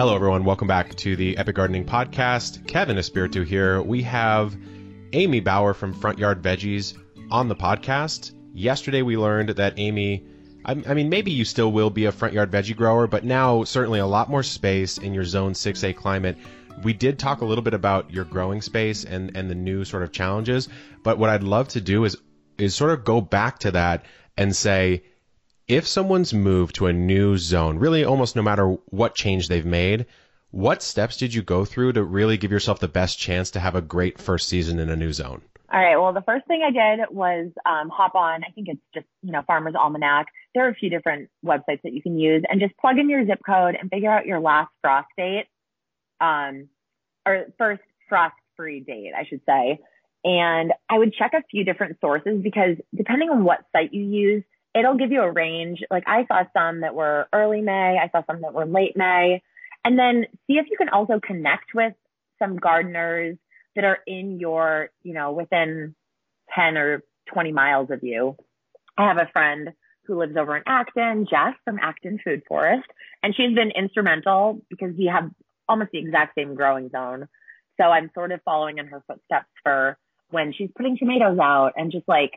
Hello, everyone. Welcome back to the Epic Gardening Podcast. Kevin Espiritu here. We have Amy Bauer from Front Yard Veggies on the podcast. Yesterday, we learned that Amy, I, I mean, maybe you still will be a front yard veggie grower, but now certainly a lot more space in your Zone 6A climate. We did talk a little bit about your growing space and, and the new sort of challenges, but what I'd love to do is is sort of go back to that and say, if someone's moved to a new zone, really almost no matter what change they've made, what steps did you go through to really give yourself the best chance to have a great first season in a new zone? All right. Well, the first thing I did was um, hop on. I think it's just you know Farmer's Almanac. There are a few different websites that you can use, and just plug in your zip code and figure out your last frost date, um, or first frost-free date, I should say. And I would check a few different sources because depending on what site you use, it'll give you a range. Like I saw some that were early May, I saw some that were late May. And then see if you can also connect with some gardeners that are in your, you know, within 10 or 20 miles of you. I have a friend who lives over in Acton, Jess from Acton Food Forest, and she's been instrumental because we have almost the exact same growing zone. So I'm sort of following in her footsteps for when she's putting tomatoes out and just like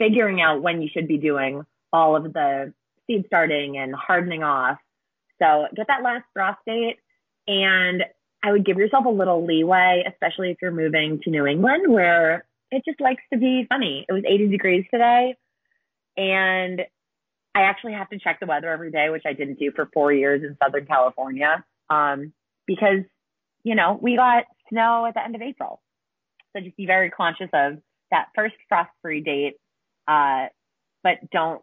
figuring out when you should be doing all of the seed starting and hardening off. So get that last frost date and I would give yourself a little leeway, especially if you're moving to New England where it just likes to be funny. It was 80 degrees today and I actually have to check the weather every day, which I didn't do for four years in Southern California. Um, because, you know, we got snow at the end of April. So just be very conscious of that first frost free date uh, but don't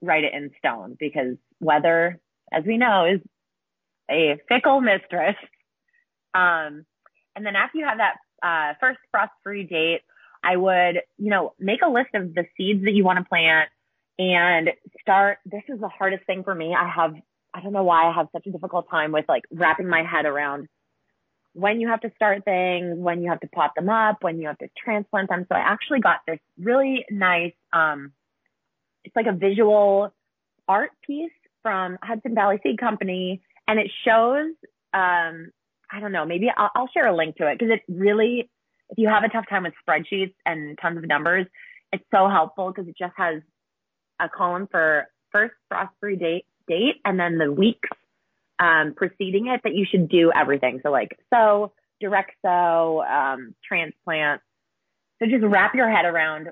write it in stone because weather, as we know, is a fickle mistress. Um, and then after you have that uh, first frost-free date, I would, you know, make a list of the seeds that you want to plant and start. This is the hardest thing for me. I have, I don't know why I have such a difficult time with like wrapping my head around when you have to start things, when you have to pot them up, when you have to transplant them. So I actually got this really nice, um, it's like a visual art piece from Hudson Valley Seed Company, and it shows, um, I don't know, maybe I'll, I'll share a link to it because it really, if you have a tough time with spreadsheets and tons of numbers, it's so helpful because it just has a column for first frost-free date, date, and then the weeks um, preceding it that you should do everything. So like sow, direct sow, um, transplant. So just wrap your head around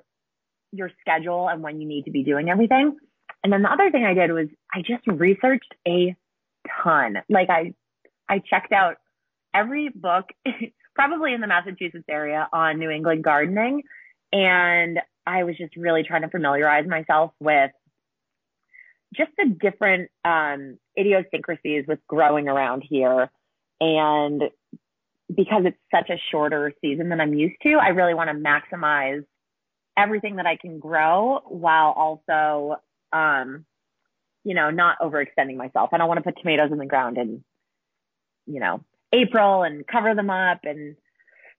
your schedule and when you need to be doing everything. And then the other thing I did was I just researched a ton. Like I, I checked out every book, probably in the Massachusetts area on New England gardening. And I was just really trying to familiarize myself with just the different um, idiosyncrasies with growing around here. And because it's such a shorter season than I'm used to, I really want to maximize everything that I can grow while also, um, you know, not overextending myself. I don't want to put tomatoes in the ground in, you know, April and cover them up. And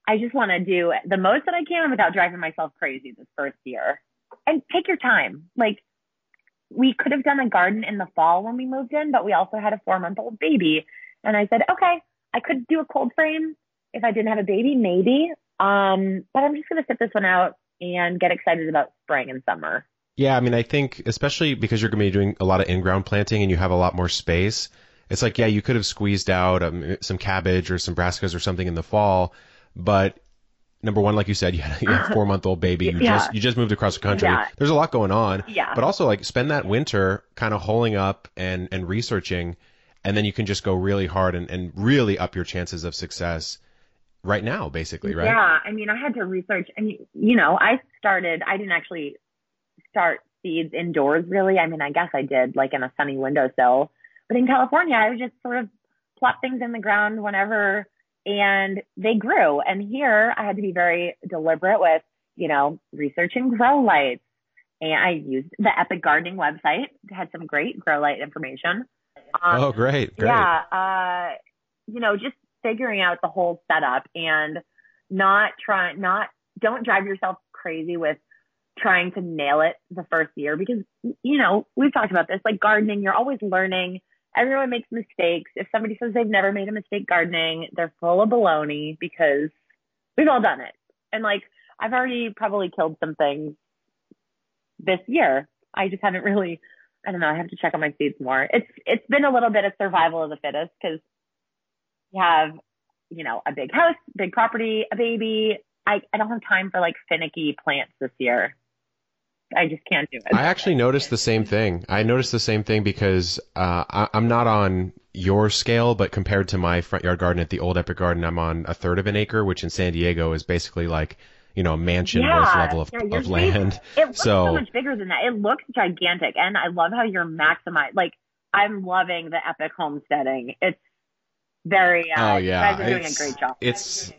I just want to do the most that I can without driving myself crazy this first year. And take your time. Like, we could have done a garden in the fall when we moved in, but we also had a four month old baby. And I said, okay, I could do a cold frame if I didn't have a baby, maybe. Um, but I'm just going to sit this one out and get excited about spring and summer. Yeah, I mean, I think especially because you're going to be doing a lot of in-ground planting and you have a lot more space. It's like, yeah, you could have squeezed out um, some cabbage or some brassicas or something in the fall, but number one, like you said, you had, a four month old baby. You yeah. just you just moved across the country. Yeah. There's a lot going on. Yeah. But also like spend that winter kind of holing up and and researching, and then you can just go really hard and and really up your chances of success right now, basically, right? Yeah. I mean, I had to research, and you know, I started. I didn't actually start seeds indoors, really. I mean, I guess I did, like in a sunny windowsill. But in California, I would just sort of plop things in the ground whenever and they grew. And here I had to be very deliberate with, you know, researching grow lights. And I used the Epic Gardening website. It had some great grow light information. Um, oh, great. great. Yeah. Uh, you know, just figuring out the whole setup and not trying, not, don't drive yourself crazy with trying to nail it the first year because, you know, we've talked about this, like gardening, you're always learning everyone makes mistakes. If somebody says they've never made a mistake gardening, they're full of baloney because we've all done it. And like, I've already probably killed some things this year. I just haven't really, I don't know, I have to check on my seeds more. It's, it's been a little bit of survival of the fittest because you have, you know, a big house, big property, a baby. I, I don't have time for like finicky plants this year. I just can't do it. I actually noticed the same thing. I noticed the same thing because uh, I, I'm not on your scale, but compared to my front yard garden at the old Epic Garden, I'm on a third of an acre, which in San Diego is basically like you know a mansion Yeah. worth level of, Yeah, of land. It looks so, So- much bigger than that. It looks gigantic, and I love how you're maximized. Like I'm loving the epic homesteading. It's very. Uh, Oh, yeah. you guys are doing a great job. it's-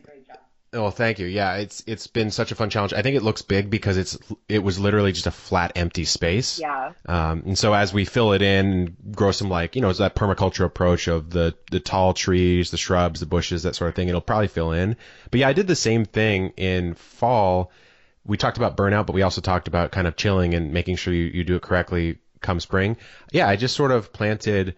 Oh, thank you. Yeah, it's it's been such a fun challenge. I think it looks big because it's it was literally just a flat, empty space. Yeah, Um, and so as we fill it in, and grow some like, you know, it's that permaculture approach of the, the tall trees, the shrubs, the bushes, that sort of thing. It'll probably fill in. But yeah, I did the same thing in fall. We talked about burnout, but we also talked about kind of chilling and making sure you, you do it correctly come spring. Yeah, I just sort of planted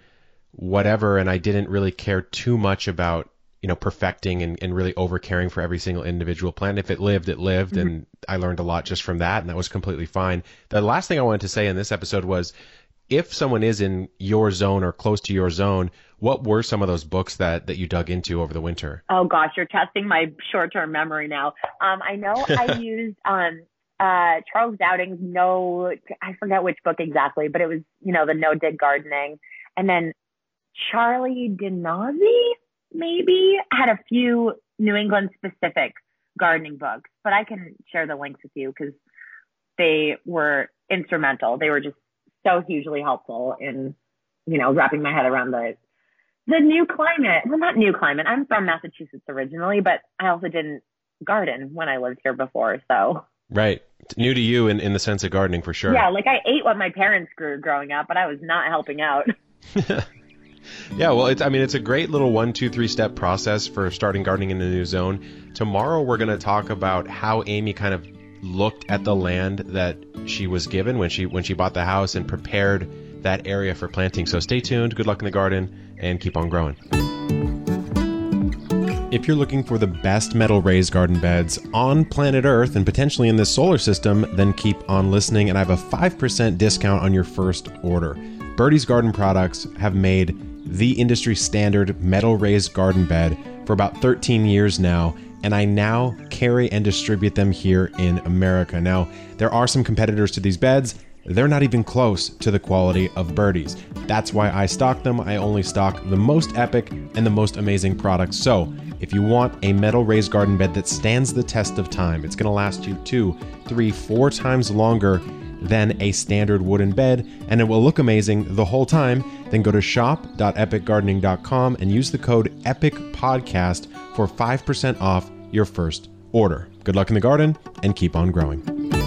whatever and I didn't really care too much about, you know, perfecting and, and really over caring for every single individual plant. If it lived, it lived and I learned a lot just from that and that was completely fine. The last thing I wanted to say in this episode was if someone is in your zone or close to your zone, what were some of those books that, that you dug into over the winter? Oh gosh, you're testing my short-term memory now. Um, I know I used um uh Charles Dowding's No, I forget which book exactly, but it was you know the No Dig Gardening, and then Charlie Nardozzi maybe had a few New England specific gardening books, but I can share the links with you because they were instrumental. They were just so hugely helpful in you know wrapping my head around the the new climate. Well, not new climate. I'm from Massachusetts originally, but I also didn't garden when I lived here before. So Right. New to you in, in the sense of gardening for sure. yeah, like I ate what my parents grew growing up, but I was not helping out. Yeah, well, it's I mean it's a great little one, two, three step process for starting gardening in a new zone. Tomorrow we're going to talk about how Amy kind of looked at the land that she was given when she when she bought the house and prepared that area for planting. So stay tuned. Good luck in the garden and keep on growing. If you're looking for the best metal raised garden beds on planet Earth and potentially in this solar system, then keep on listening and I have a 5% discount on your first order. Birdie's Garden Products have made the industry standard metal raised garden bed for about 13 years now, and I now carry and distribute them here in America. Now, there are some competitors to these beds. They're not even close to the quality of Birdie's. That's why I stock them. I only stock the most epic and the most amazing products. So, if you want a metal raised garden bed that stands the test of time, it's to last you two, three, four times longer than a standard wooden bed, and it will look amazing the whole time, then go to shop.epicgardening.com and use the code EPICPODCAST for 5% off your first order. Good luck in the garden and keep on growing.